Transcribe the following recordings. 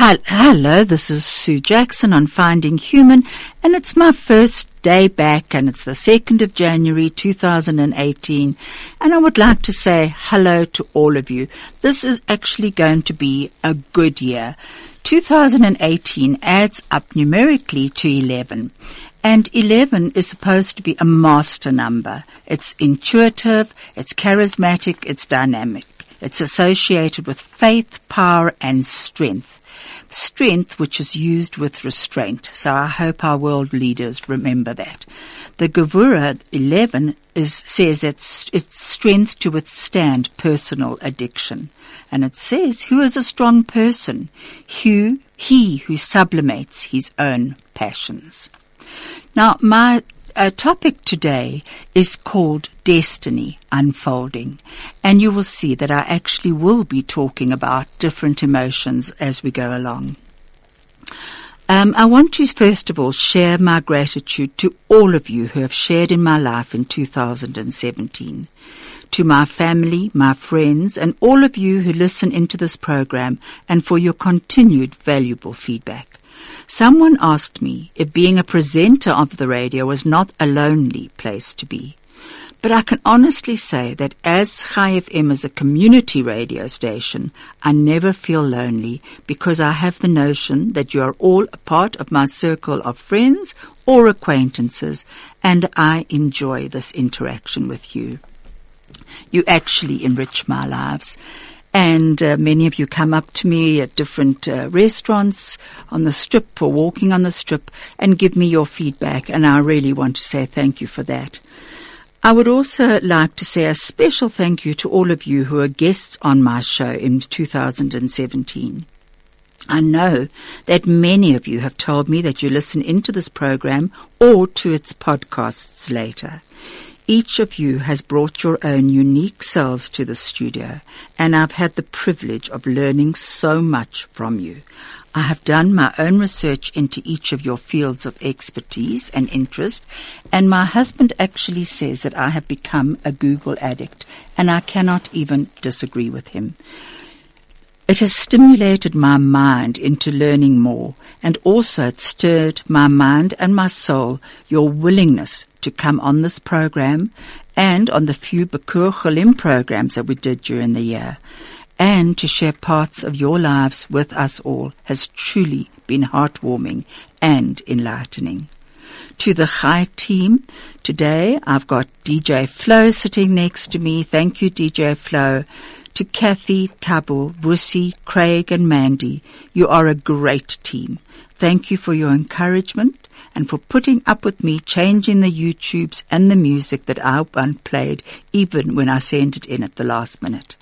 Hello, this is Sue Jackson on Finding Human, and it's my first day back, and it's the 2nd of January 2018, and I would like to say hello to all of you. This is actually going to be a good year. 2018 adds up numerically to 11. And 11 is supposed to be a master number. It's intuitive, it's charismatic, it's dynamic. It's associated with faith, power, and strength strength which is used with restraint. So I hope our world leaders remember that. The Gevurah 11 is, says it's, it's strength to withstand personal addiction. And it says, who is a strong person? Who, he who sublimates his own passions. Now, my uh, topic today is called Destiny Unfolding. And you will see that I actually will be talking about different emotions as we go along. Um, I want to first of all share my gratitude to all of you who have shared in my life in 2017. To my family, my friends, and all of you who listen into this program and for your continued valuable feedback. Someone asked me if being a presenter of the radio was not a lonely place to be. But I can honestly say that as Chai FM is a community radio station, I never feel lonely because I have the notion that you are all a part of my circle of friends or acquaintances and I enjoy this interaction with you. You actually enrich my lives and uh, many of you come up to me at different uh, restaurants on the strip or walking on the strip and give me your feedback. And I really want to say thank you for that. I would also like to say a special thank you to all of you who are guests on my show in 2017. I know that many of you have told me that you listen into this program or to its podcasts later. Each of you has brought your own unique selves to the studio, and I've had the privilege of learning so much from you. I have done my own research into each of your fields of expertise and interest, and my husband actually says that I have become a Google addict, and I cannot even disagree with him. It has stimulated my mind into learning more, and also it stirred my mind and my soul, your willingness to come on this program and on the few Bikur Cholim programs that we did during the year and to share parts of your lives with us all has truly been heartwarming and enlightening. To the Chai team, today I've got DJ Flo sitting next to me. Thank you, DJ Flo. To Kathy, Tabu, Vusi, Craig and Mandy, you are a great team. Thank you for your encouragement and for putting up with me changing the YouTubes and the music that I played even when I sent it in at the last minute.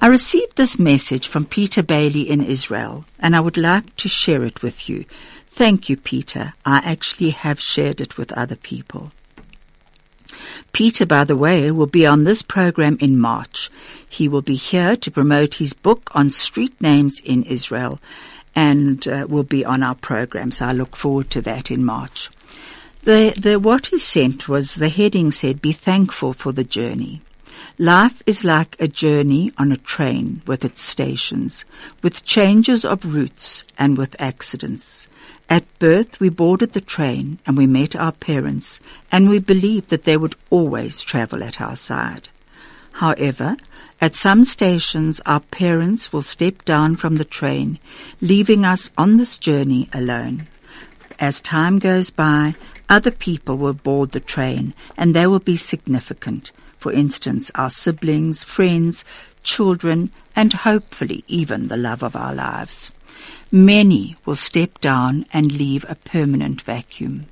I received this message from Peter Bailey in Israel and I would like to share it with you. Thank you, Peter. I actually have shared it with other people. Peter, by the way, will be on this program in March. He will be here to promote his book on street names in Israel and uh, will be on our program. So I look forward to that in March. The, the, what he sent was the heading said, be thankful for the journey. Life is like a journey on a train with its stations, with changes of routes and with accidents. At birth, we boarded the train and we met our parents, and we believed that they would always travel at our side. However, at some stations, our parents will step down from the train, leaving us on this journey alone. As time goes by, other people will board the train and they will be significant. For instance, our siblings, friends, children, and hopefully even the love of our lives. Many will step down and leave a permanent vacuum.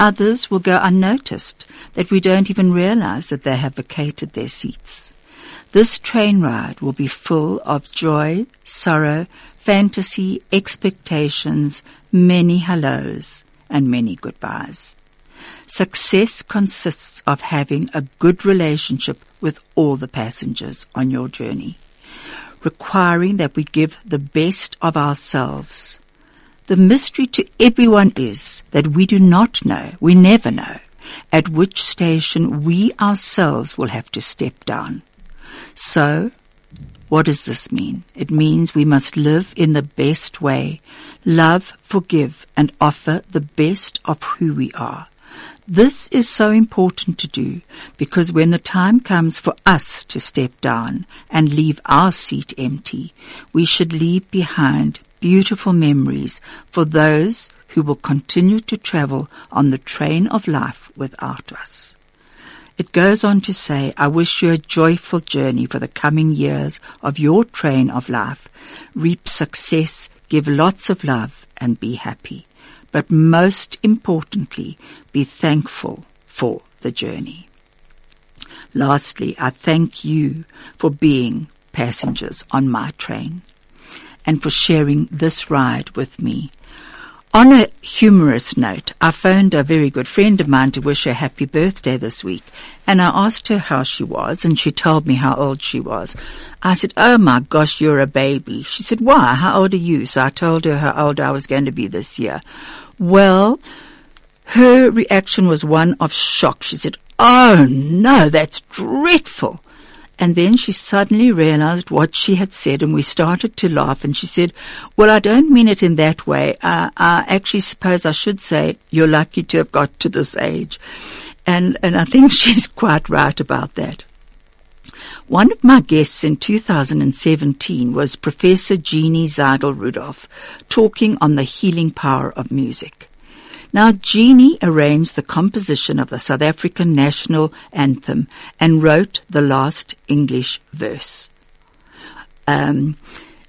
Others will go unnoticed, that we don't even realize that they have vacated their seats. This train ride will be full of joy, sorrow, fantasy, expectations, many hellos, and many goodbyes. Success consists of having a good relationship with all the passengers on your journey, requiring that we give the best of ourselves. The mystery to everyone is that we do not know, we never know, at which station we ourselves will have to step down. So, What does this mean? It means we must live in the best way, love, forgive, and offer the best of who we are. This is so important to do because when the time comes for us to step down and leave our seat empty, we should leave behind beautiful memories for those who will continue to travel on the train of life without us. It goes on to say, I wish you a joyful journey for the coming years of your train of life. Reap success, give lots of love, and be happy. But most importantly, be thankful for the journey. Lastly, I thank you for being passengers on my train and for sharing this ride with me. On a humorous note, I phoned a very good friend of mine to wish her happy birthday this week, and I asked her how she was, and she told me how old she was. I said, Oh my gosh, you're a baby. She said, Why? How old are you? So I told her how old I was going to be this year. Well, her reaction was one of shock. She said, Oh no, that's dreadful. And then she suddenly realized what she had said and we started to laugh and she said, well, I don't mean it in that way. Uh, I actually suppose I should say you're lucky to have got to this age. And, and I think she's quite right about that. One of my guests in 2017 was Professor Jeannie Zaidel Rudolph talking on the healing power of music. Now, Jeannie arranged the composition of the South African national anthem and wrote the last English verse. Um,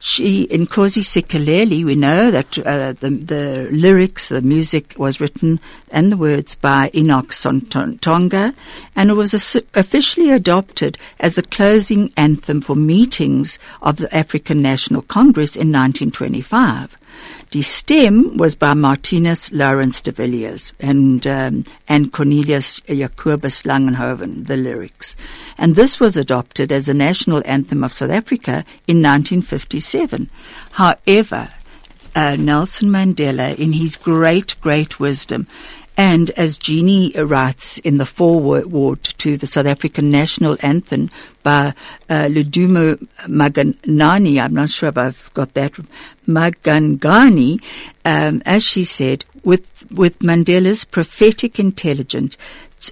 she, Nkosi Sikeleli, we know that uh, the, the lyrics, the music was written and the words by Enoch Sontonga, and it was officially adopted as the closing anthem for meetings of the African National Congress in 1925. Die Stem was by Marthinus Lourens de Villiers and, um, and Cornelius Jacobus Langenhoven, the lyrics. And this was adopted as the national anthem of South Africa in 1957. However, uh, Nelson Mandela, in his great, great wisdom, and as Jeannie writes in the foreword to the South African national anthem by uh, Ludumo Maganani, I'm not sure if I've got that, Magangani, um, as she said, with, with Mandela's prophetic intelligence,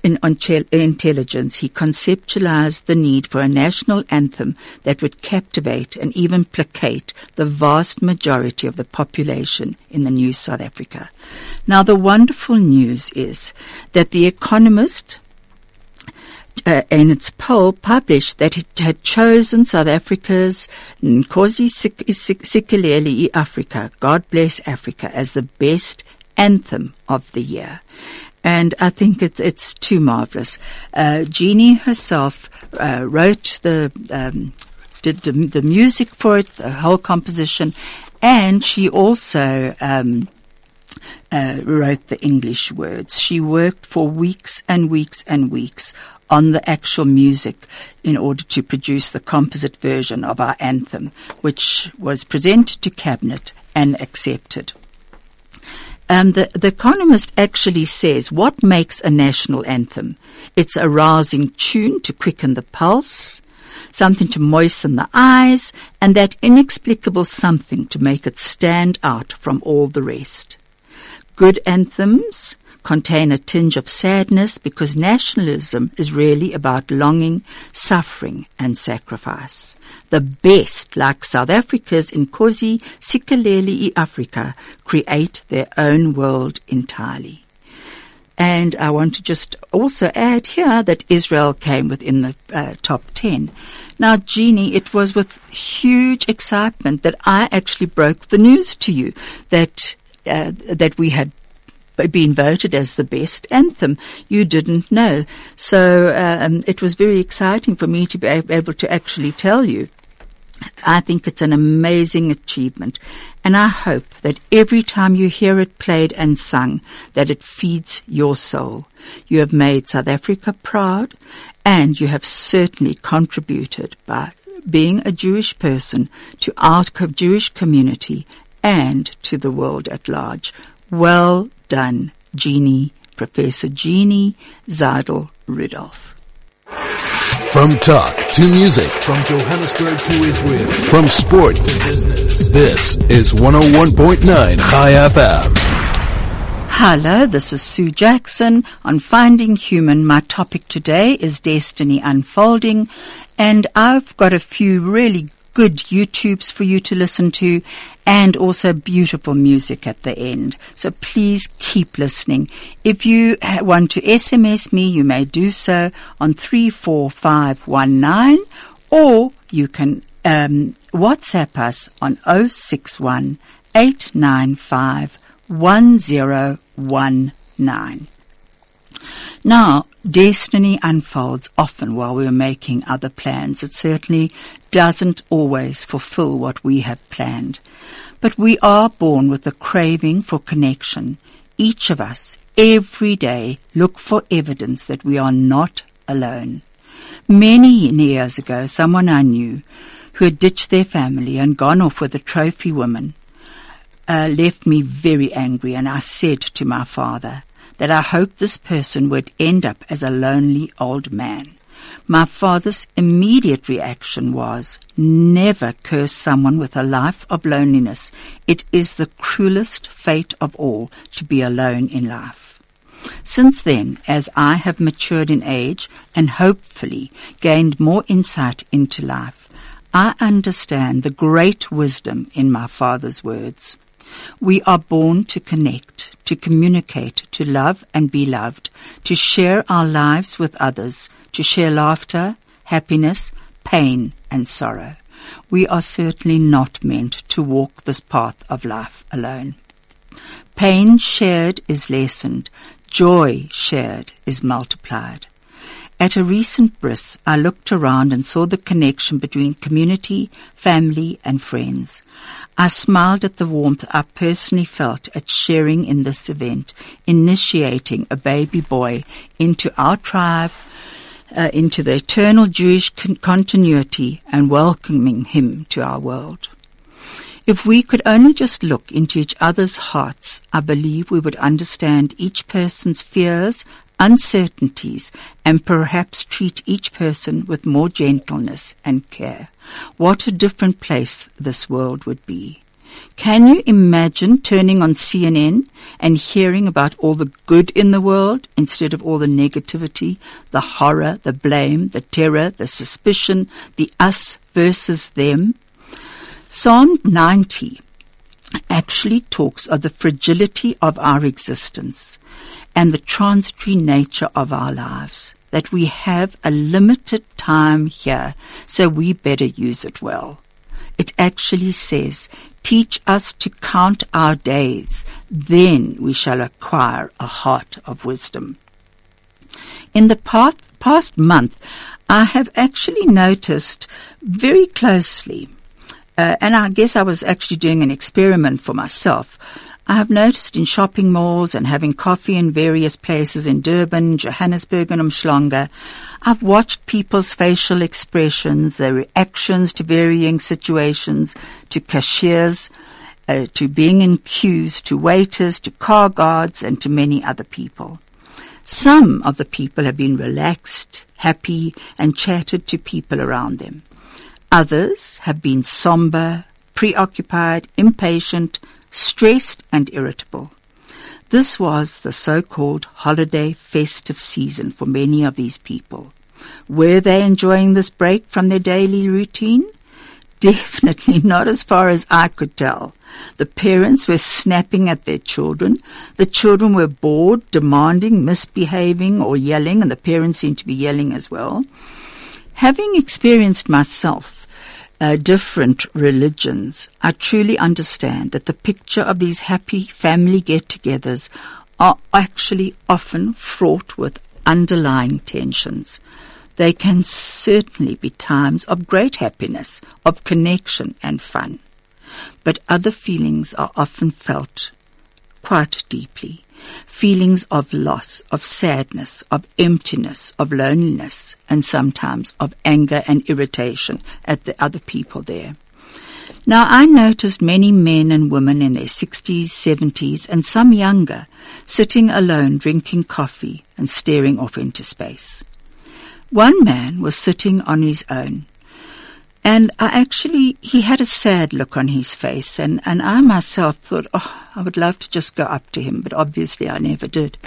in, intelligence, he conceptualized the need for a national anthem that would captivate and even placate the vast majority of the population in the new South Africa. Now, the wonderful news is that The Economist uh, in its poll published that it had chosen South Africa's Nkosi Sikeleli Africa, God Bless Africa, as the best anthem of the year and I think it's it's too marvelous. Uh, Jeannie herself uh, wrote the um, did the, the, music for it, the whole composition, and she also. Um, uh, wrote the English words. She worked for weeks and weeks and weeks on the actual music in order to produce the composite version of our anthem, which was presented to cabinet and accepted. Um, the, the Economist actually says what makes a national anthem? It's a rousing tune to quicken the pulse, something to moisten the eyes, and that inexplicable something to make it stand out from all the rest. Good anthems contain a tinge of sadness because nationalism is really about longing, suffering, and sacrifice. The best, like South Africa's Nkosi Sikeleli Africa, create their own world entirely. And I want to just also add here that Israel came within the uh, top 10. Now, Jeannie, it was with huge excitement that I actually broke the news to you that uh, that we had been voted as the best anthem. You didn't know. So um, it was very exciting for me to be able to actually tell you. I think it's an amazing achievement. And I hope that every time you hear it played and sung, that it feeds your soul. You have made South Africa proud and you have certainly contributed by being a Jewish person to our Jewish community and to the world at large. Well done, Jeannie, Professor Jeannie Zaidel Rudolph. From talk to music, from Johannesburg to Israel, from sport to business. This is 101.9 Chai FM. Hello, this is Sue Jackson on Finding Human. My topic today is Destiny Unfolding, and I've got a few really good YouTubes for you to listen to and also beautiful music at the end. So please keep listening. If you want to SMS me, you may do so on 34519 or you can um, WhatsApp us on 061 895 1019. Now, destiny unfolds often while we're making other plans. It certainly doesn't always fulfill what we have planned. But we are born with a craving for connection. Each of us, every day, look for evidence that we are not alone. Many years ago, someone I knew who had ditched their family and gone off with a trophy woman uh, left me very angry, and I said to my father, that I hoped this person would end up as a lonely old man. My father's immediate reaction was, never curse someone with a life of loneliness. It is the cruelest fate of all to be alone in life. Since then, as I have matured in age and hopefully gained more insight into life, I understand the great wisdom in my father's words. We are born to connect, to communicate, to love and be loved, to share our lives with others, to share laughter, happiness, pain and sorrow. We are certainly not meant to walk this path of life alone. Pain shared is lessened. Joy shared is multiplied. At a recent bris, I looked around and saw the connection between community, family, and friends. I smiled at the warmth I personally felt at sharing in this event, initiating a baby boy into our tribe, uh, into the eternal Jewish con- continuity, and welcoming him to our world. If we could only just look into each other's hearts, I believe we would understand each person's fears, uncertainties, and perhaps treat each person with more gentleness and care. What a different place this world would be. Can you imagine turning on CNN and hearing about all the good in the world instead of all the negativity, the horror, the blame, the terror, the suspicion, the us versus them? Psalm 90 actually talks of the fragility of our existence and the transitory nature of our lives, that we have a limited time here, so we better use it well. It actually says, teach us to count our days, then we shall acquire a heart of wisdom. In the past, past month, I have actually noticed very closely, uh, and I guess I was actually doing an experiment for myself, I have noticed in shopping malls and having coffee in various places in Durban, Johannesburg and Umhlanga, I've watched people's facial expressions, their reactions to varying situations, to cashiers, uh, to being in queues, to waiters, to car guards and to many other people. Some of the people have been relaxed, happy and chatted to people around them. Others have been somber, preoccupied, impatient, stressed and irritable. This was the so-called holiday festive season for many of these people. Were they enjoying this break from their daily routine? Definitely not as far as I could tell. The parents were snapping at their children. The children were bored, demanding, misbehaving or yelling, and the parents seemed to be yelling as well. Having experienced myself uh, different religions, I truly understand that the picture of these happy family get-togethers are actually often fraught with underlying tensions. They can certainly be times of great happiness, of connection and fun. But other feelings are often felt quite deeply feelings of loss, of sadness, of emptiness, of loneliness, and sometimes of anger and irritation at the other people there. Now I noticed many men and women in their 60s, 70s, and some younger, sitting alone drinking coffee and staring off into space. One man was sitting on his own. And I actually, he had a sad look on his face, and, and I myself thought, oh, I would love to just go up to him, but obviously I never did.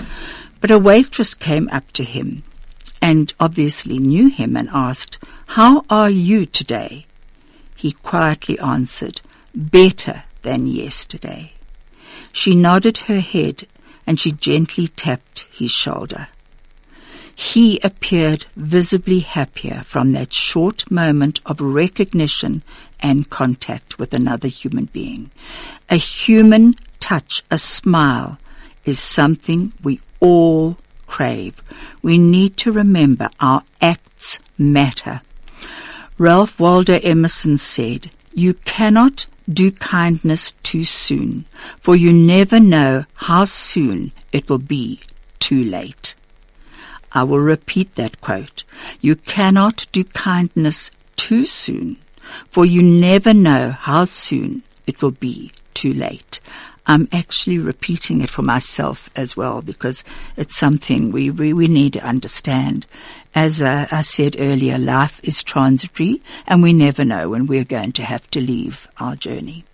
But a waitress came up to him and obviously knew him and asked, How are you today? He quietly answered, Better than yesterday. She nodded her head and she gently tapped his shoulder. He appeared visibly happier from that short moment of recognition and contact with another human being. A human touch, a smile, is something we all crave. We need to remember our acts matter. Ralph Waldo Emerson said, You cannot do kindness too soon, for you never know how soon it will be too late. I will repeat that quote. You cannot do kindness too soon, for you never know how soon it will be too late. I'm actually repeating it for myself as well because it's something we, we, we need to understand. As uh, I said earlier, life is transitory and we never know when we're going to have to leave our journey.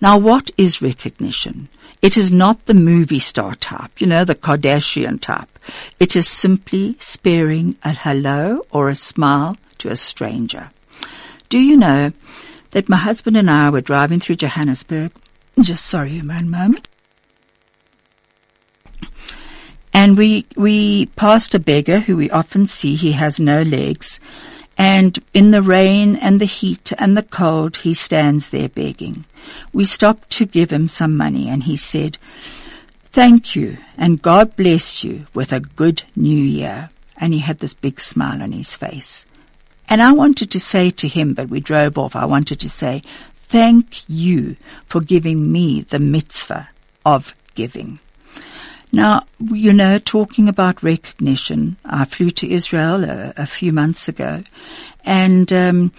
Now, what is recognition? It is not the movie star type, you know, the Kardashian type. It is simply sparing a hello or a smile to a stranger. Do you know that my husband and I were driving through Johannesburg just sorry, one moment. And we we passed a beggar who we often see. He has no legs, and in the rain and the heat and the cold, he stands there begging. We stopped to give him some money, and he said, "Thank you, and God bless you with a good New Year." And he had this big smile on his face. And I wanted to say to him, but we drove off, I wanted to say, thank you for giving me the mitzvah of giving. Now, you know, talking about recognition, I flew to Israel a, a few months ago, and um,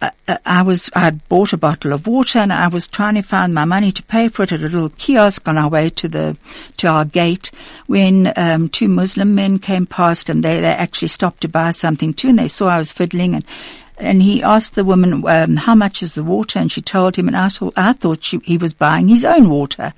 I, I, was I had bought a bottle of water, and I was trying to find my money to pay for it at a little kiosk on our way to the to our gate when um, two Muslim men came past, and they they actually stopped to buy something too, and they saw I was fiddling, and and he asked the woman, um, how much is the water? And she told him, and I thought, I thought she, he was buying his own water.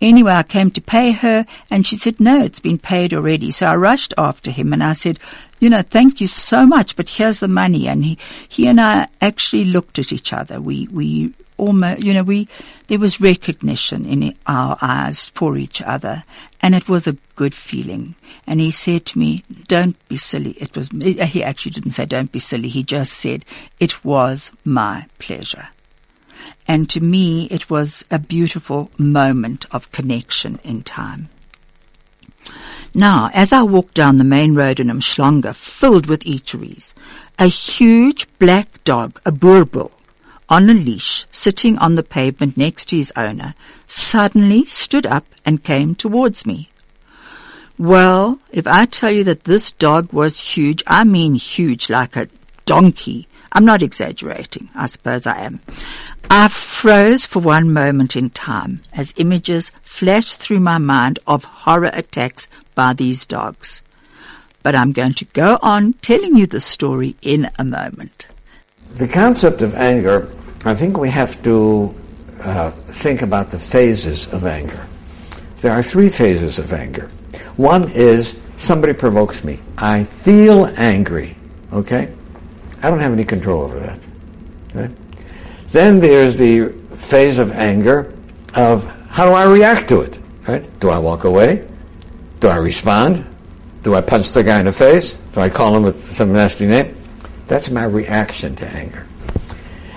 Anyway, I came to pay her and she said, no, it's been paid already. So I rushed after him and I said, you know, thank you so much, but here's the money. And he, he and I actually looked at each other. We, we almost, you know, we, there was recognition in our eyes for each other and it was a good feeling. And he said to me, don't be silly. It was, he actually didn't say don't be silly. He just said, it was my pleasure. And to me, it was a beautiful moment of connection in time. Now, as I walked down the main road in Umhlanga, filled with eateries, a huge black dog, a boerboel, on a leash, sitting on the pavement next to his owner, suddenly stood up and came towards me. Well, if I tell you that this dog was huge, I mean huge, like a donkey. I'm not exaggerating. I suppose I am. I froze for one moment in time as images flashed through my mind of horror attacks by these dogs. But I'm going to go on telling you the story in a moment. The concept of anger, I think we have to uh, think about the phases of anger. There are three phases of anger. One is somebody provokes me. I feel angry. Okay? I don't have any control over that. Right? Then there's the phase of anger of how do I react to it? Right? Do I walk away? Do I respond? Do I punch the guy in the face? Do I call him with some nasty name? That's my reaction to anger.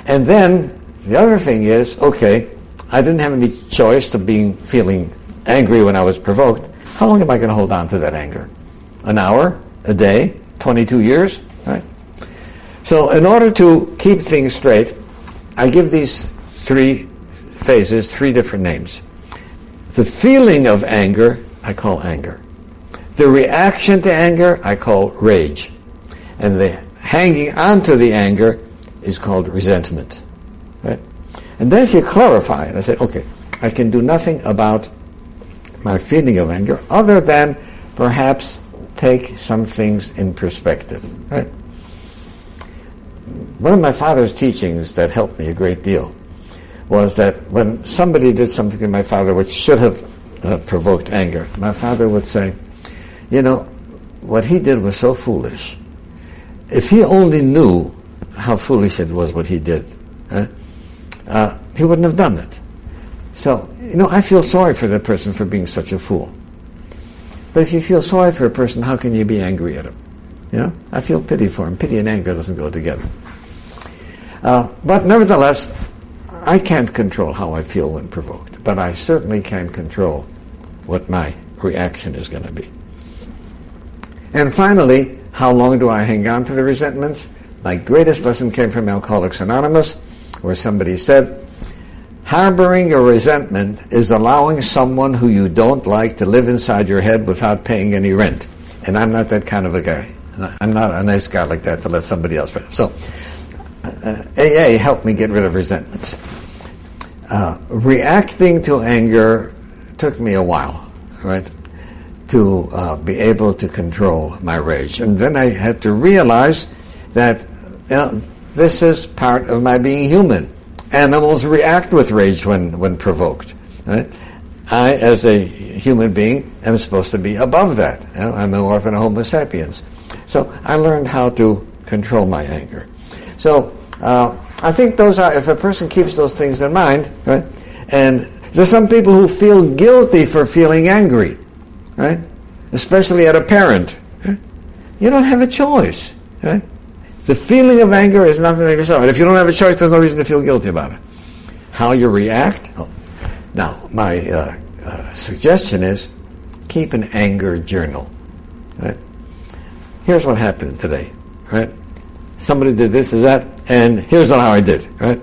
And then the other thing is, okay, I didn't have any choice of being feeling angry when I was provoked. How long am I going to hold on to that anger? An hour? A day? 22 years? Right? So in order to keep things straight, I give these three phases three different names. The feeling of anger, I call anger. The reaction to anger, I call rage. And the hanging on to the anger is called resentment. Right? And then if you clarify it, I say, okay, I can do nothing about my feeling of anger other than perhaps take some things in perspective. Right? One of my father's teachings that helped me a great deal was that when somebody did something to my father which should have uh, provoked anger, my father would say, you know, what he did was so foolish. If he only knew how foolish it was what he did, uh, he wouldn't have done it. So, you know, I feel sorry for that person for being such a fool. But if you feel sorry for a person, how can you be angry at him? You know, I feel pity for him. Pity and anger doesn't go together. Uh, but nevertheless, I can't control how I feel when provoked, but I certainly can control what my reaction is going to be. And finally, how long do I hang on to the resentments? My greatest lesson came from Alcoholics Anonymous, where somebody said, Harboring a resentment is allowing someone who you don't like to live inside your head without paying any rent. And I'm not that kind of a guy. I'm not a nice guy like that to let somebody else. So, uh, AA helped me get rid of resentments. Uh, reacting to anger took me a while, right? To uh, be able to control my rage. And then I had to realize that you know, this is part of my being human Animals react with rage when, when provoked. Right? I, as a human being, am supposed to be above that. You know, I'm an orphan Homo sapiens. So I learned how to control my anger. So uh, I think those are, if a person keeps those things in mind, right? And there's some people who feel guilty for feeling angry, right? Especially at a parent. Right? You don't have a choice, right? The feeling of anger is nothing to yourself. And if you don't have a choice, there's no reason to feel guilty about it. How you react? Oh. Now, my uh, uh, suggestion is keep an anger journal. Right? Here's what happened today. Right? Somebody did this, is that, and here's how I did. Right?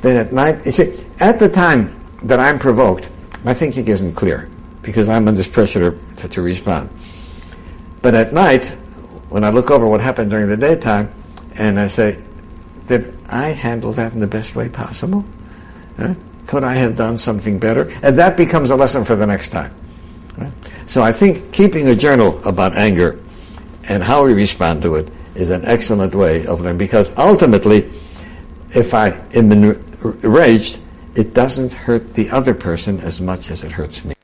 Then at night, you see, at the time that I'm provoked, my thinking isn't clear because I'm under pressure to, to, respond. But at night, when I look over what happened during the daytime, and I say, did I handle that in the best way possible? Huh? Could I have done something better? And that becomes a lesson for the next time. Right? So I think keeping a journal about anger and how we respond to it is an excellent way of learning because ultimately, if I am enraged, it doesn't hurt the other person as much as it hurts me.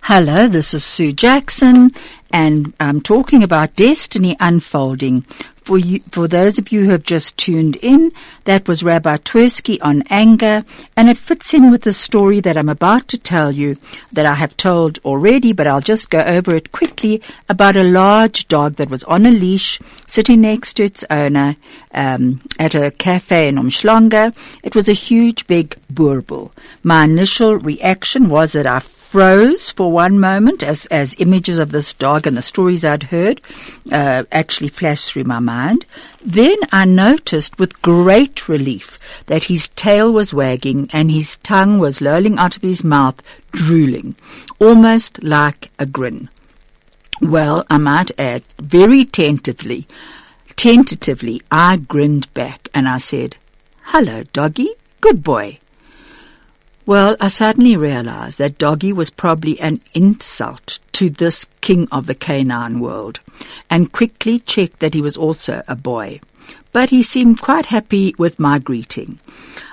Hello, this is Sue Jackson, and I'm talking about destiny unfolding. For you, for those of you who have just tuned in, that was Rabbi Twerski on anger, and it fits in with the story that I'm about to tell you that I have told already, but I'll just go over it quickly about a large dog that was on a leash sitting next to its owner um, at a cafe in Umhlanga. It was a huge, big Boerboel. My initial reaction was that I froze for one moment as, as images of this dog and the stories I'd heard uh, actually flashed through my mind. Then I noticed with great relief that his tail was wagging and his tongue was lolling out of his mouth, drooling, almost like a grin. Well, I might add, very tentatively, tentatively, I grinned back and I said, Hello, doggy. Good boy. Well, I suddenly realized that doggy was probably an insult to this king of the canine world, and quickly checked that he was also a boy. But he seemed quite happy with my greeting.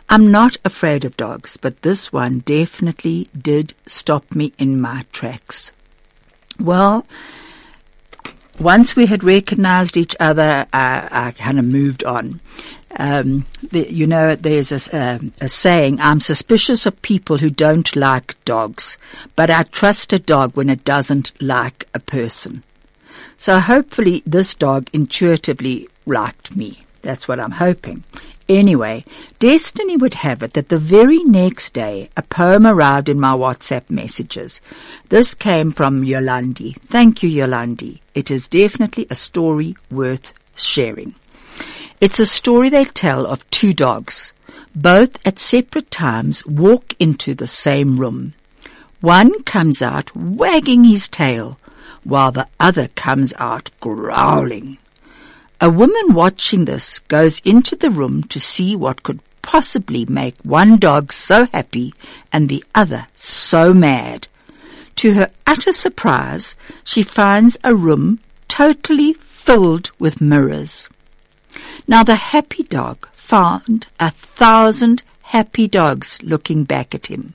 I'm not afraid of dogs, but this one definitely did stop me in my tracks. Well, once we had recognized each other, I, I kind of moved on um, the, you know, there's a, a, a, saying, I'm suspicious of people who don't like dogs, but I trust a dog when it doesn't like a person. So hopefully this dog intuitively liked me. That's what I'm hoping. Anyway, destiny would have it that the very next day a poem arrived in my WhatsApp messages. This came from Yolandi. Thank you, Yolandi. It is definitely a story worth sharing. It's a story they tell of two dogs. Both at separate times walk into the same room. One comes out wagging his tail, while the other comes out growling. A woman watching this goes into the room to see what could possibly make one dog so happy and the other so mad. To her utter surprise, she finds a room totally filled with mirrors. Now the happy dog found a thousand happy dogs looking back at him,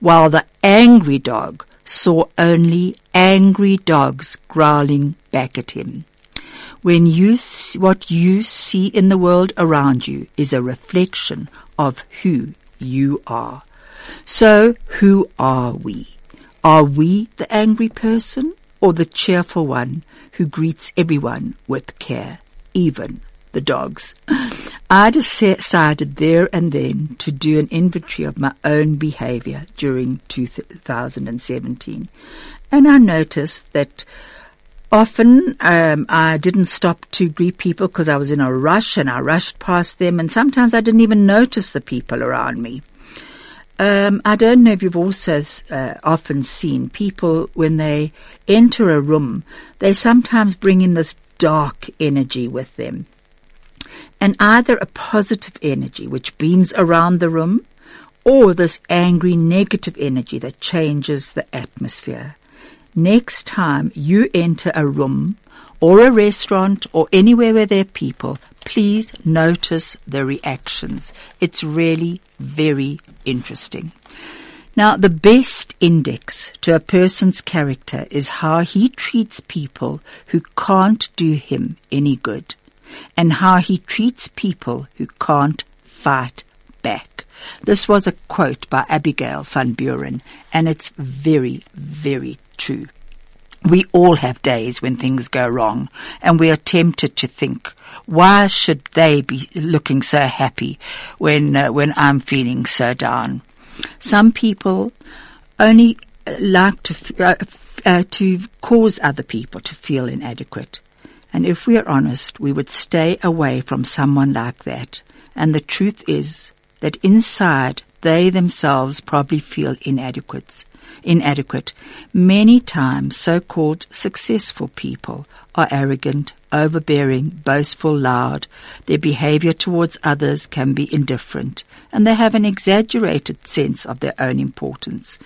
while the angry dog saw only angry dogs growling back at him. When you see, what you see in the world around you is a reflection of who you are. So who are we? Are we the angry person or the cheerful one who greets everyone with care, even the dogs? I decided there and then to do an inventory of my own behavior during 2017. And I noticed that often um, I didn't stop to greet people because I was in a rush and I rushed past them, and sometimes I didn't even notice the people around me. Um, I don't know if you've also uh, often seen people when they enter a room, they sometimes bring in this dark energy with them. And either a positive energy which beams around the room or this angry negative energy that changes the atmosphere. Next time you enter a room or a restaurant or anywhere where there are people, please notice the reactions. It's really very interesting. Now, the best index to a person's character is how he treats people who can't do him any good and how he treats people who can't fight back. This was a quote by Abigail van Buren and it's very, very true. We all have days when things go wrong and we are tempted to think, why should they be looking so happy when, uh, when I'm feeling so down? Some people only uh, like to, uh, uh, to cause other people to feel inadequate. And if we are honest, we would stay away from someone like that. And the truth is that inside they themselves probably feel inadequate inadequate. Many times so-called successful people are arrogant, overbearing, boastful, loud. Their behavior towards others can be indifferent, and they have an exaggerated sense of their own importance.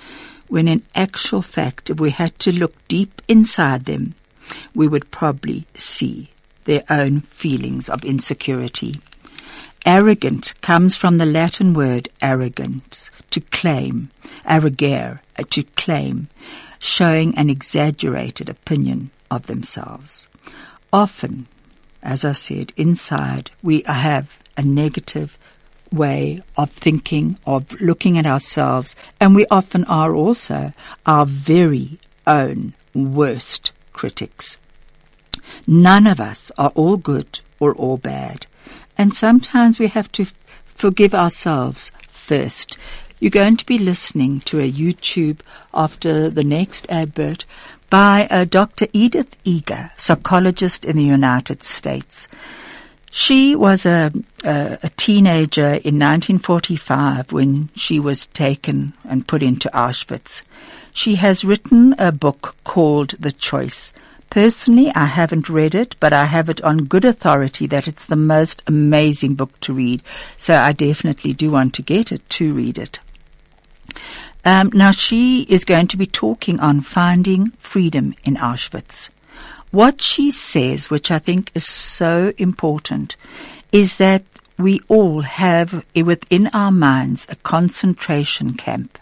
When in actual fact, if we had to look deep inside them, we would probably see their own feelings of insecurity. Arrogant comes from the Latin word arrogance, to claim, arrogare, uh, to claim, showing an exaggerated opinion of themselves. Often, as I said, inside we have a negative way of thinking, of looking at ourselves, and we often are also our very own worst critics. None of us are all good or all bad, and sometimes we have to forgive ourselves first you're going to be listening to a YouTube after the next advert by uh, Dr. Edith Eger, psychologist in the United States. She was a, a, a, teenager in 1945 when she was taken and put into Auschwitz. She has written a book called The Choice. Personally, I haven't read it, but I have it on good authority that it's the most amazing book to read. So I definitely do want to get it to read it. Um, now she is going to be talking on finding freedom in Auschwitz. What she says, which I think is so important, is that we all have within our minds a concentration camp.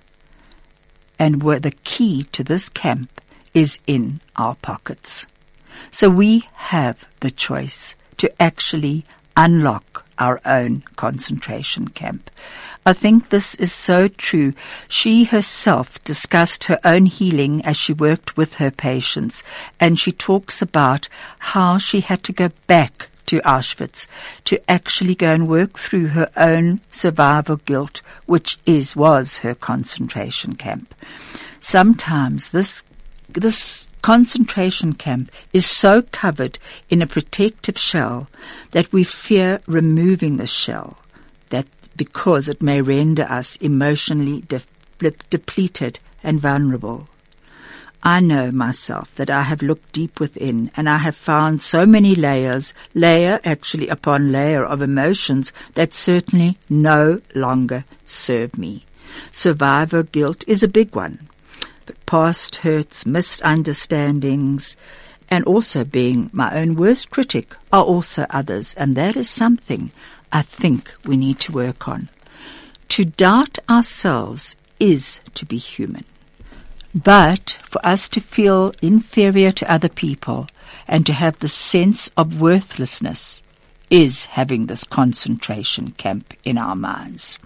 And where the key to this camp is in our pockets. So we have the choice to actually unlock our own concentration camp. I think this is so true. She herself discussed her own healing as she worked with her patients, and she talks about how she had to go back to Auschwitz to actually go and work through her own survival guilt, which is, was her concentration camp. Sometimes this, this concentration camp is so covered in a protective shell that we fear removing the shell that because it may render us emotionally de- depleted and vulnerable. I know myself that I have looked deep within and I have found so many layers, layer actually upon layer of emotions that certainly no longer serve me. Survivor guilt is a big one. But past hurts, misunderstandings, and also being my own worst critic are also others, and that is something I think we need to work on. To doubt ourselves is to be human. But for us to feel inferior to other people and to have the sense of worthlessness is having this concentration camp in our minds.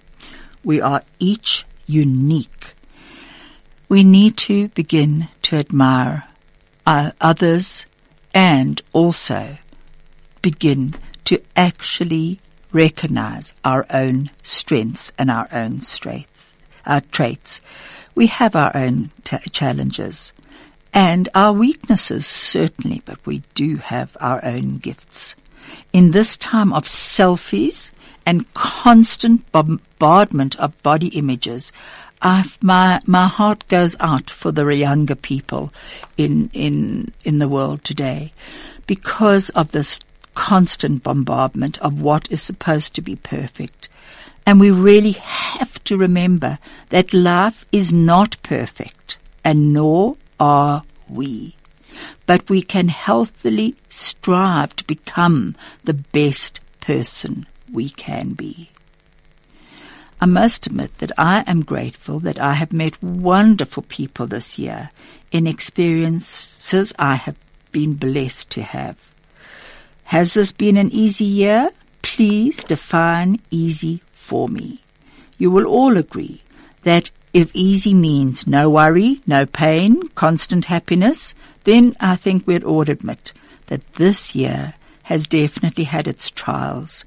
We are each unique. We need to begin to admire others and also begin to actually recognize our own strengths and our own traits. We have our own t- challenges and our weaknesses, certainly, but we do have our own gifts. In this time of selfies and constant bombardment of body images, I've, my my heart goes out for the younger people in in in the world today, because of this constant bombardment of what is supposed to be perfect. And we really have to remember that life is not perfect, and nor are we. But we can healthily strive to become the best person we can be. I must admit that I am grateful that I have met wonderful people this year in experiences I have been blessed to have. Has this been an easy year? Please define easy for me. You will all agree that if easy means no worry, no pain, constant happiness, then I think we'd all admit that this year has definitely had its trials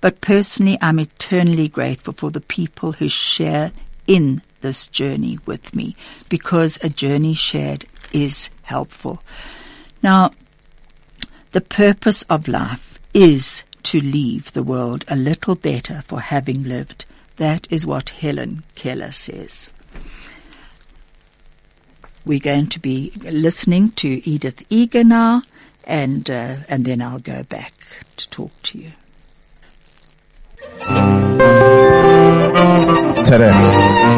but personally, I'm eternally grateful for the people who share in this journey with me because a journey shared is helpful. Now, the purpose of life is to leave the world a little better for having lived. That is what Helen Keller says. We're going to be listening to Edith Eger now, and uh, and then I'll go back to talk to you. TEDx.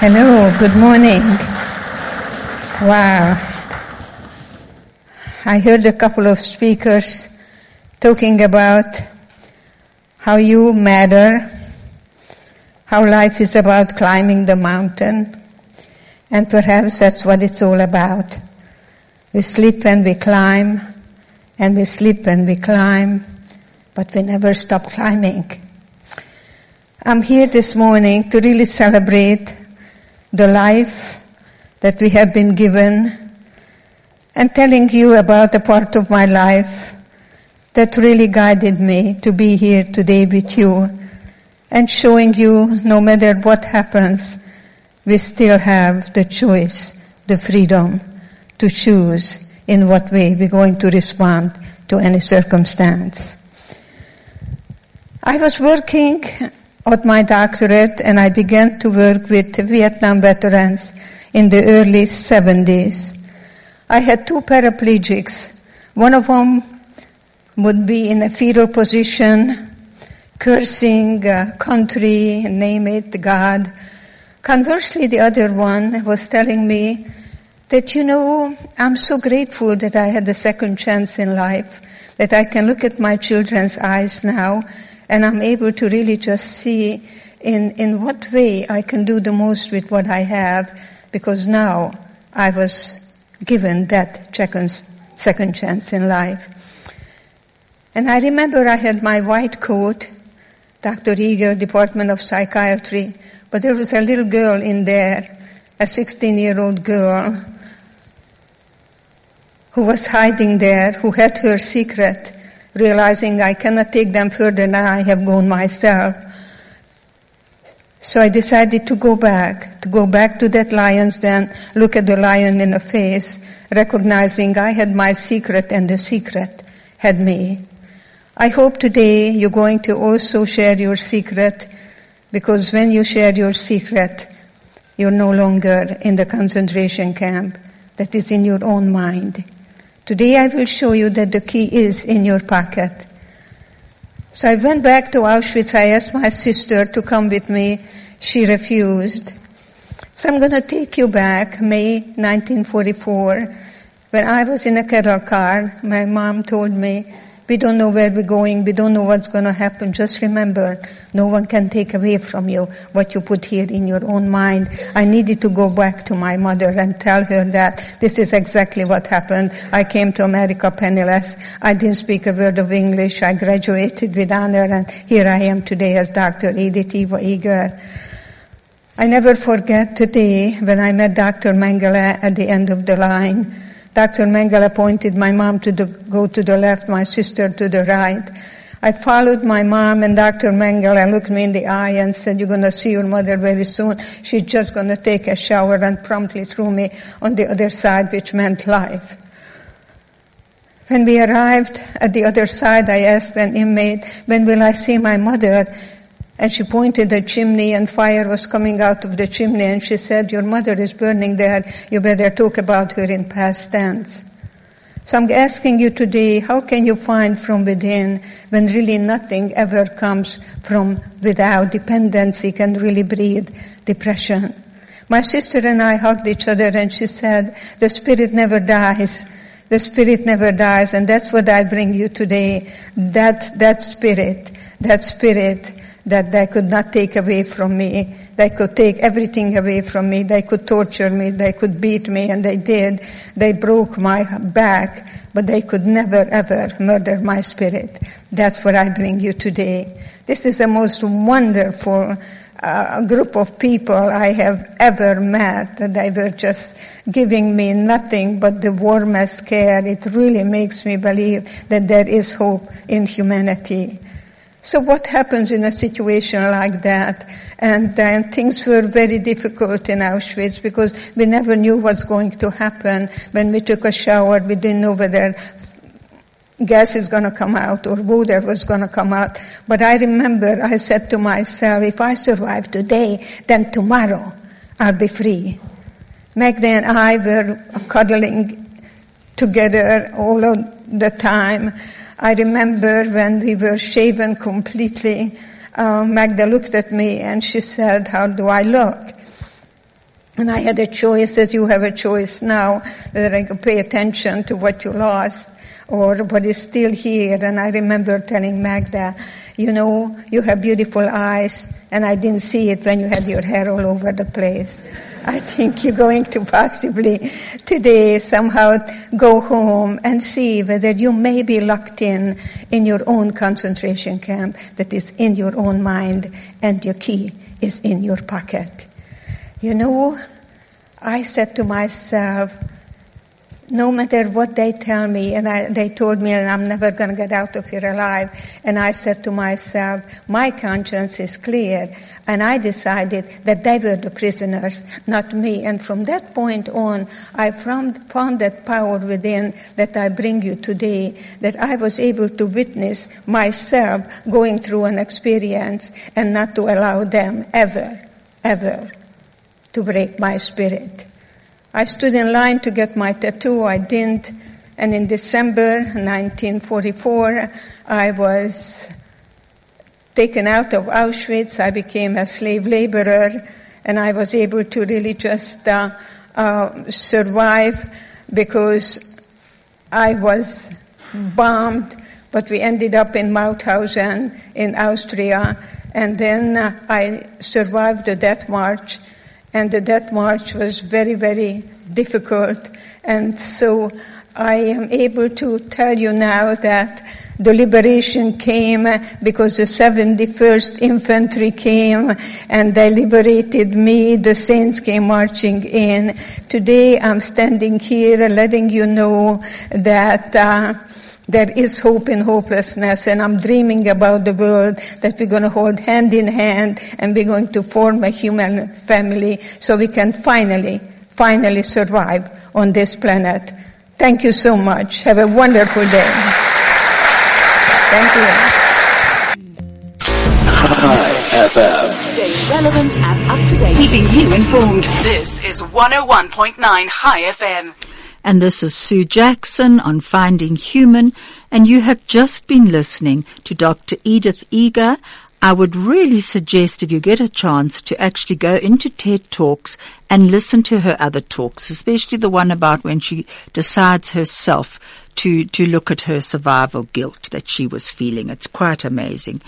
Hello, good morning. Wow. I heard a couple of speakers talking about how you matter how life is about climbing the mountain. And perhaps that's what it's all about. We sleep and we climb, and we sleep and we climb, but we never stop climbing. I'm here this morning to really celebrate the life that we have been given and telling you about a part of my life that really guided me to be here today with you and showing you no matter what happens, we still have the choice, the freedom to choose in what way we're going to respond to any circumstance. I was working at my doctorate and I began to work with Vietnam veterans in the early 70s. I had two paraplegics. One of them would be in a fetal position cursing uh, country, name it, God. Conversely, the other one was telling me that, you know, I'm so grateful that I had a second chance in life, that I can look at my children's eyes now and I'm able to really just see in, in what way I can do the most with what I have because now I was given that second chance in life. And I remember I had my white coat Dr. Eger, Department of Psychiatry, but there was a little girl in there, a 16 year old girl, who was hiding there, who had her secret, realizing I cannot take them further than I have gone myself. So I decided to go back, to go back to that lion's den, look at the lion in the face, recognizing I had my secret and the secret had me. I hope today you're going to also share your secret because when you share your secret, you're no longer in the concentration camp. that is in your own mind. Today I will show you that the key is in your pocket. So I went back to Auschwitz. I asked my sister to come with me. She refused. So I'm going to take you back, May 1944. When I was in a cattle car, my mom told me, we don't know where we're going. We don't know what's going to happen. Just remember, no one can take away from you what you put here in your own mind. I needed to go back to my mother and tell her that this is exactly what happened. I came to America penniless. I didn't speak a word of English. I graduated with honor and here I am today as Dr. Edith Eva Eger. I never forget today when I met Dr. Mengele at the end of the line. Dr. Mengele pointed my mom to the, go to the left, my sister to the right. I followed my mom and Dr. Mengele looked me in the eye and said, you're going to see your mother very soon. She's just going to take a shower and promptly threw me on the other side, which meant life. When we arrived at the other side, I asked an inmate, when will I see my mother? And she pointed the chimney and fire was coming out of the chimney and she said, your mother is burning there. You better talk about her in past tense. So I'm asking you today, how can you find from within when really nothing ever comes from without? Dependency can really breed depression. My sister and I hugged each other and she said, the spirit never dies. The spirit never dies and that's what I bring you today. That, that spirit, that spirit that they could not take away from me. They could take everything away from me. They could torture me. They could beat me, and they did. They broke my back, but they could never, ever murder my spirit. That's what I bring you today. This is the most wonderful uh, group of people I have ever met. They were just giving me nothing but the warmest care. It really makes me believe that there is hope in humanity. So what happens in a situation like that? And then things were very difficult in Auschwitz because we never knew what's going to happen. When we took a shower, we didn't know whether gas is going to come out or water was going to come out. But I remember I said to myself, if I survive today, then tomorrow I'll be free. Magda and I were cuddling together all of the time. I remember when we were shaven completely, uh, Magda looked at me and she said, how do I look? And I had a choice, as you have a choice now, that I could pay attention to what you lost or what is still here. And I remember telling Magda, you know, you have beautiful eyes, and I didn't see it when you had your hair all over the place. I think you're going to possibly today somehow go home and see whether you may be locked in in your own concentration camp that is in your own mind and your key is in your pocket. You know, I said to myself, no matter what they tell me, and I, they told me, and I'm never going to get out of here alive. And I said to myself, my conscience is clear. And I decided that they were the prisoners, not me. And from that point on, I found, found that power within that I bring you today, that I was able to witness myself going through an experience and not to allow them ever, ever to break my spirit. I stood in line to get my tattoo. I didn't. And in December 1944, I was taken out of Auschwitz. I became a slave laborer and I was able to really just uh, uh, survive because I was bombed, but we ended up in Mauthausen in Austria. And then uh, I survived the death march and the death march was very, very difficult. And so I am able to tell you now that the liberation came because the 71st Infantry came and they liberated me. The saints came marching in. Today I'm standing here letting you know that uh, there is hope in hopelessness and I'm dreaming about the world that we're going to hold hand in hand and we're going to form a human family so we can finally, finally survive on this planet. Thank you so much. Have a wonderful day. Thank you. Chai FM. Stay relevant and up to date. Keeping you informed. This is 101.9 Chai FM. And this is Sue Jackson on Finding Human, and you have just been listening to Dr. Edith Eger. I would really suggest if you get a chance to actually go into TED Talks and listen to her other talks, especially the one about when she decides herself to, to look at her survival guilt that she was feeling. It's quite amazing.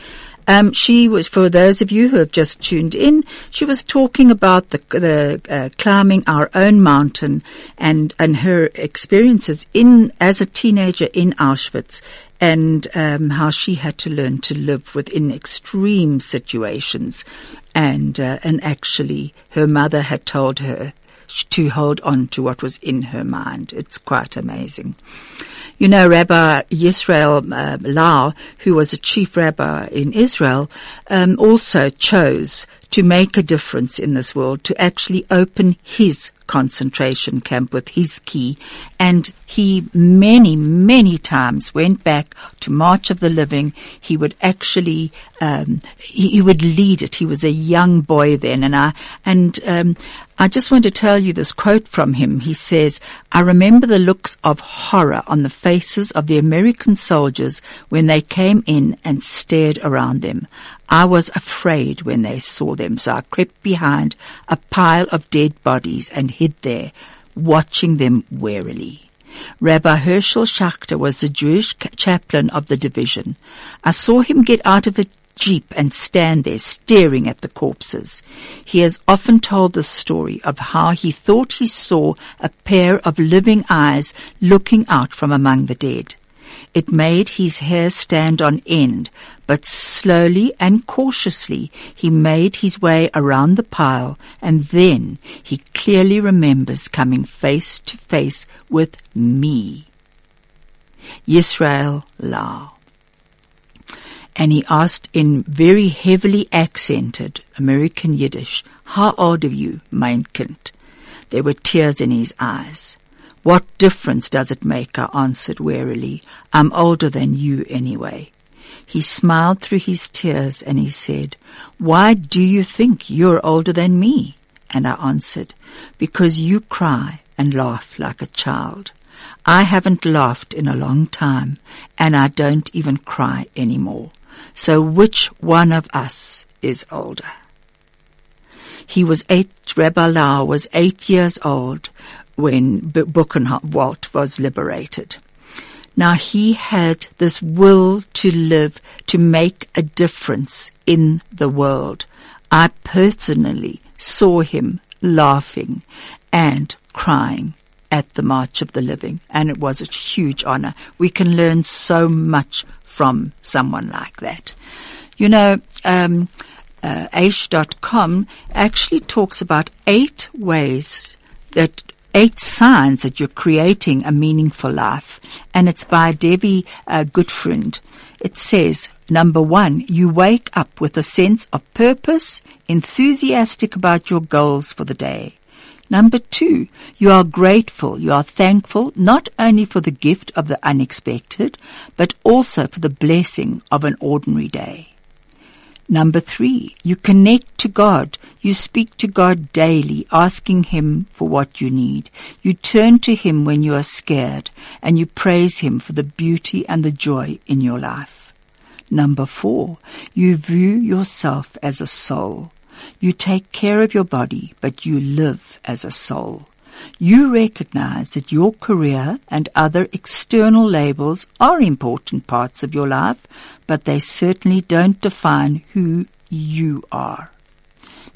Um, she was, for those of you who have just tuned in, she was talking about the, the uh, climbing our own mountain and and her experiences in as a teenager in Auschwitz and um, how she had to learn to live within extreme situations, and uh, and actually her mother had told her to hold on to what was in her mind. It's quite amazing. You know, Rabbi Yisrael uh, Lau, who was a chief rabbi in Israel, um, also chose to make a difference in this world, to actually open his concentration camp with his key. And he many, many times went back to March of the Living. He would actually, um, he, he, would lead it. He was a young boy then. And I, and, um, I just want to tell you this quote from him. He says, I remember the looks of horror on the faces of the American soldiers when they came in and stared around them. I was afraid when they saw them, so I crept behind a pile of dead bodies and hid there, watching them warily. Rabbi Herschel Schachter was the Jewish chaplain of the division. I saw him get out of a jeep and stand there staring at the corpses. He has often told the story of how he thought he saw a pair of living eyes looking out from among the dead. It made his hair stand on end, but slowly and cautiously he made his way around the pile, and then he clearly remembers coming face to face with me. Yisrael Lau. And he asked in very heavily accented American Yiddish, How old are you, mein Kind? There were tears in his eyes. What difference does it make? I answered wearily. I'm older than you anyway. He smiled through his tears and he said, Why do you think you're older than me? And I answered, Because you cry and laugh like a child. I haven't laughed in a long time and I don't even cry anymore. So which one of us is older? He was eight, Rebbe Lau was eight years old when Buchenwald was liberated. Now he had this will to live, to make a difference in the world. I personally saw him laughing and crying at the March of the Living, and it was a huge honor. We can learn so much from someone like that. You know, um, uh, Aish.com actually talks about eight ways that eight signs that you're creating a meaningful life. And it's by Debbie uh, Gutfreund. It says, number one, you wake up with a sense of purpose, enthusiastic about your goals for the day. Number two, you are grateful, you are thankful not only for the gift of the unexpected, but also for the blessing of an ordinary day. Number three, you connect to God. You speak to God daily, asking Him for what you need. You turn to Him when you are scared, and you praise Him for the beauty and the joy in your life. Number four, you view yourself as a soul. You take care of your body, but you live as a soul. You recognize that your career and other external labels are important parts of your life, but they certainly don't define who you are.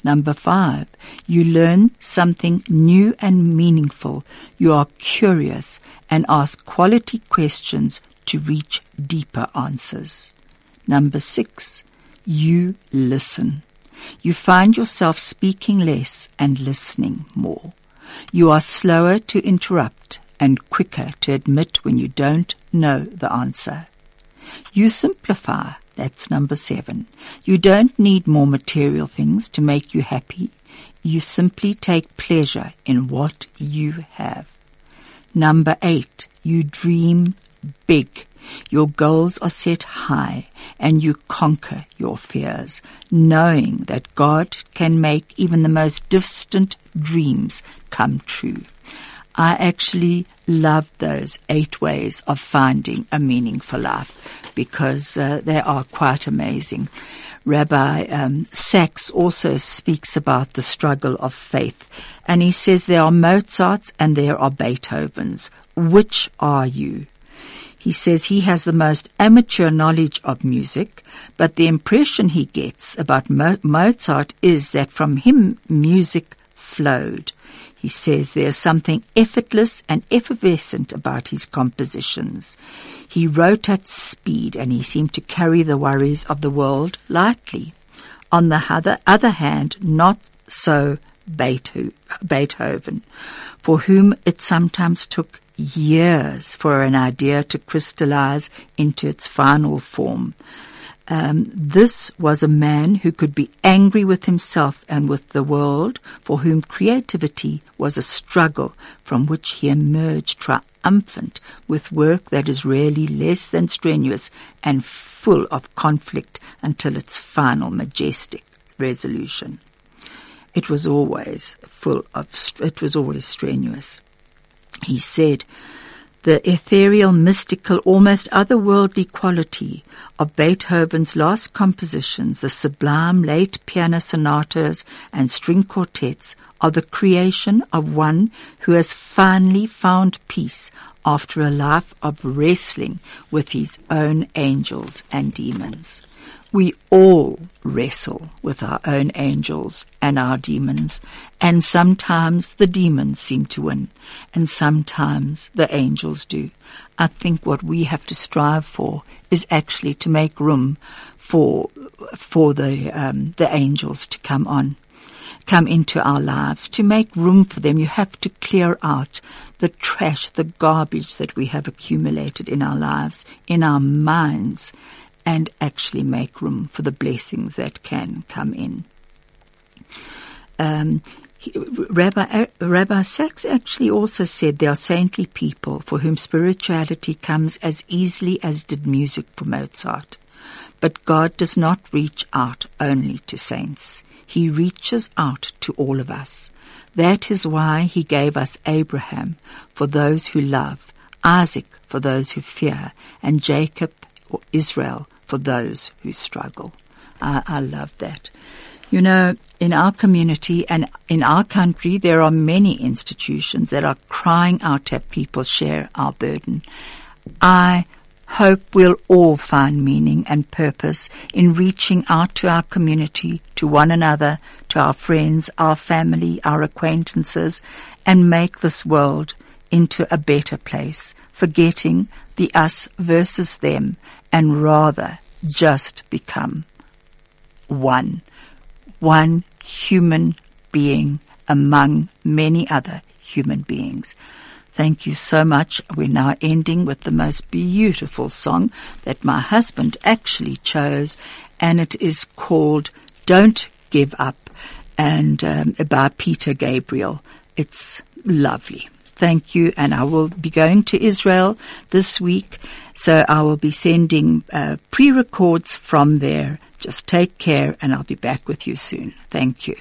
Number five, you learn something new and meaningful. You are curious and ask quality questions to reach deeper answers. Number six, you listen. You find yourself speaking less and listening more. You are slower to interrupt and quicker to admit when you don't know the answer. You simplify. That's number seven. You don't need more material things to make you happy. You simply take pleasure in what you have. Number eight, you dream big. Your goals are set high and you conquer your fears, knowing that God can make even the most distant dreams come true. I actually love those eight ways of finding a meaningful life because uh, they are quite amazing. Rabbi um, Sacks also speaks about the struggle of faith, and he says there are Mozarts and there are Beethovens. Which are you? He says he has the most amateur knowledge of music, but the impression he gets about Mo- Mozart is that from him music flowed. He says there's something effortless and effervescent about his compositions. He wrote at speed and he seemed to carry the worries of the world lightly. On the other, other hand, not so Beethoven, for whom it sometimes took years for an idea to crystallize into its final form. Um, this was a man who could be angry with himself and with the world, for whom creativity was a struggle from which he emerged triumphant with work that is rarely less than strenuous and full of conflict until its final majestic resolution. It was always full of, it was always strenuous. He said, the ethereal, mystical, almost otherworldly quality of Beethoven's last compositions, the sublime late piano sonatas and string quartets, are the creation of one who has finally found peace after a life of wrestling with his own angels and demons. We all wrestle with our own angels and our demons, and sometimes the demons seem to win, and sometimes the angels do. I think what we have to strive for is actually to make room for for the um, the angels to come on, come into our lives. To make room for them, you have to clear out the trash, the garbage that we have accumulated in our lives, in our minds, and actually make room for the blessings that can come in. Um, Rabbi, uh, Rabbi Sacks actually also said there are saintly people for whom spirituality comes as easily as did music for Mozart. But God does not reach out only to saints. He reaches out to all of us. That is why he gave us Abraham for those who love, Isaac for those who fear, and Jacob or Israel for those who struggle. I, I love that. You know, in our community and in our country, there are many institutions that are crying out to have people share our burden. I hope we'll all find meaning and purpose in reaching out to our community, to one another, to our friends, our family, our acquaintances, and make this world into a better place, forgetting the us versus them and rather just become one. One human being among many other human beings. Thank you so much. We're now ending with the most beautiful song that my husband actually chose, and it is called Don't Give Up and um, by Peter Gabriel. It's lovely. Thank you. And I will be going to Israel this week. So I will be sending uh, pre-records from there. Just take care and I'll be back with you soon. Thank you.